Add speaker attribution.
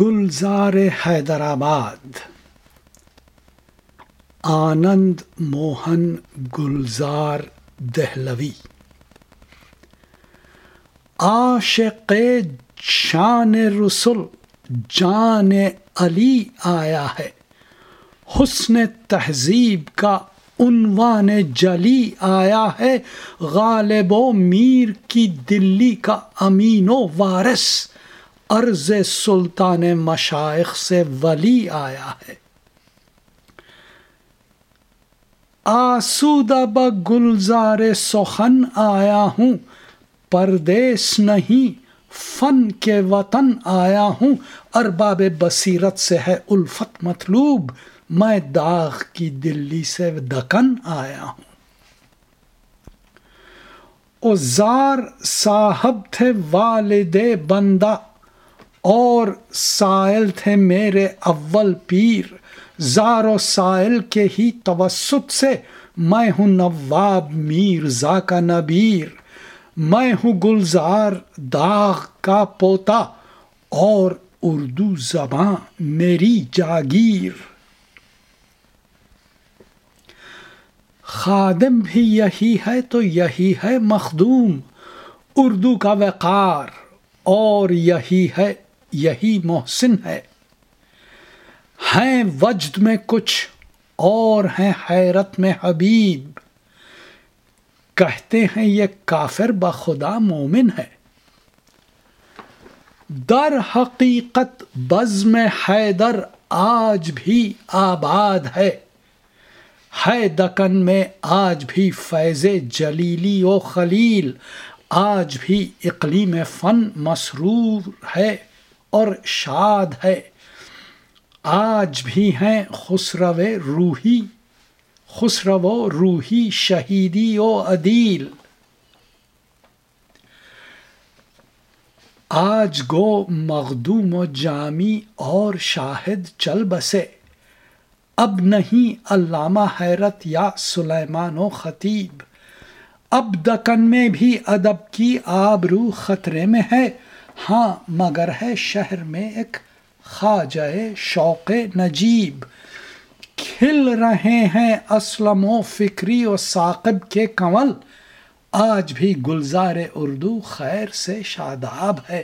Speaker 1: گلزار حیدرآباد۔ آنند موہن گلزار دہلوی۔ عاشق شان رسول جان علی آیا ہے۔ حسن تہذیب کا عنوان جلی آیا ہے۔ غالب و میر کی دلی کا امین و وارث۔ عرض سلطان مشائق سے ولی آیا ہے۔ آسودہ ب گلزار سخن آیا ہوں، پردیس نہیں، فن کے وطن آیا ہوں۔ ارباب بصیرت سے ہے الفت مطلوب، میں داغ کی دلی سے دکن آیا ہوں۔ زار صاحب تھے والد بندہ اور سائل تھے میرے اول پیر۔ زار و سائل کے ہی توسط سے میں ہوں نواب میر کا نبیر۔ میں ہوں گلزار داغ کا پوتا اور اردو زباں میری جاگیر۔ خادم بھی یہی ہے تو یہی ہے مخدوم۔ اردو کا وقار اور یہی ہے یہی محسن ہے۔ ہیں وجد میں کچھ اور ہیں حیرت میں حبیب۔ کہتے ہیں یہ کافر بخدا مومن ہے۔ در حقیقت بز میں حیدر آج بھی آباد ہے۔ ہے دکن میں آج بھی فیض جلیلی و خلیل۔ آج بھی اقلیم فن مسرور ہے۔ اور شاد ہے۔ آج بھی ہیں خسرو روحی خسرو روحی شہیدی و عدیل۔ آج گو مغدوم و جامی اور شاہد چل بسے۔ اب نہیں علامہ حیرت یا سلیمان و خطیب۔ اب دکن میں بھی ادب کی آبرو خطرے میں ہے۔ ہاں مگر ہے شہر میں ایک خواجہ شوق نجیب۔ کھل رہے ہیں اسلم و فکری و ثاقب کے کنول۔ آج بھی گلزار اردو خیر سے شاداب ہے۔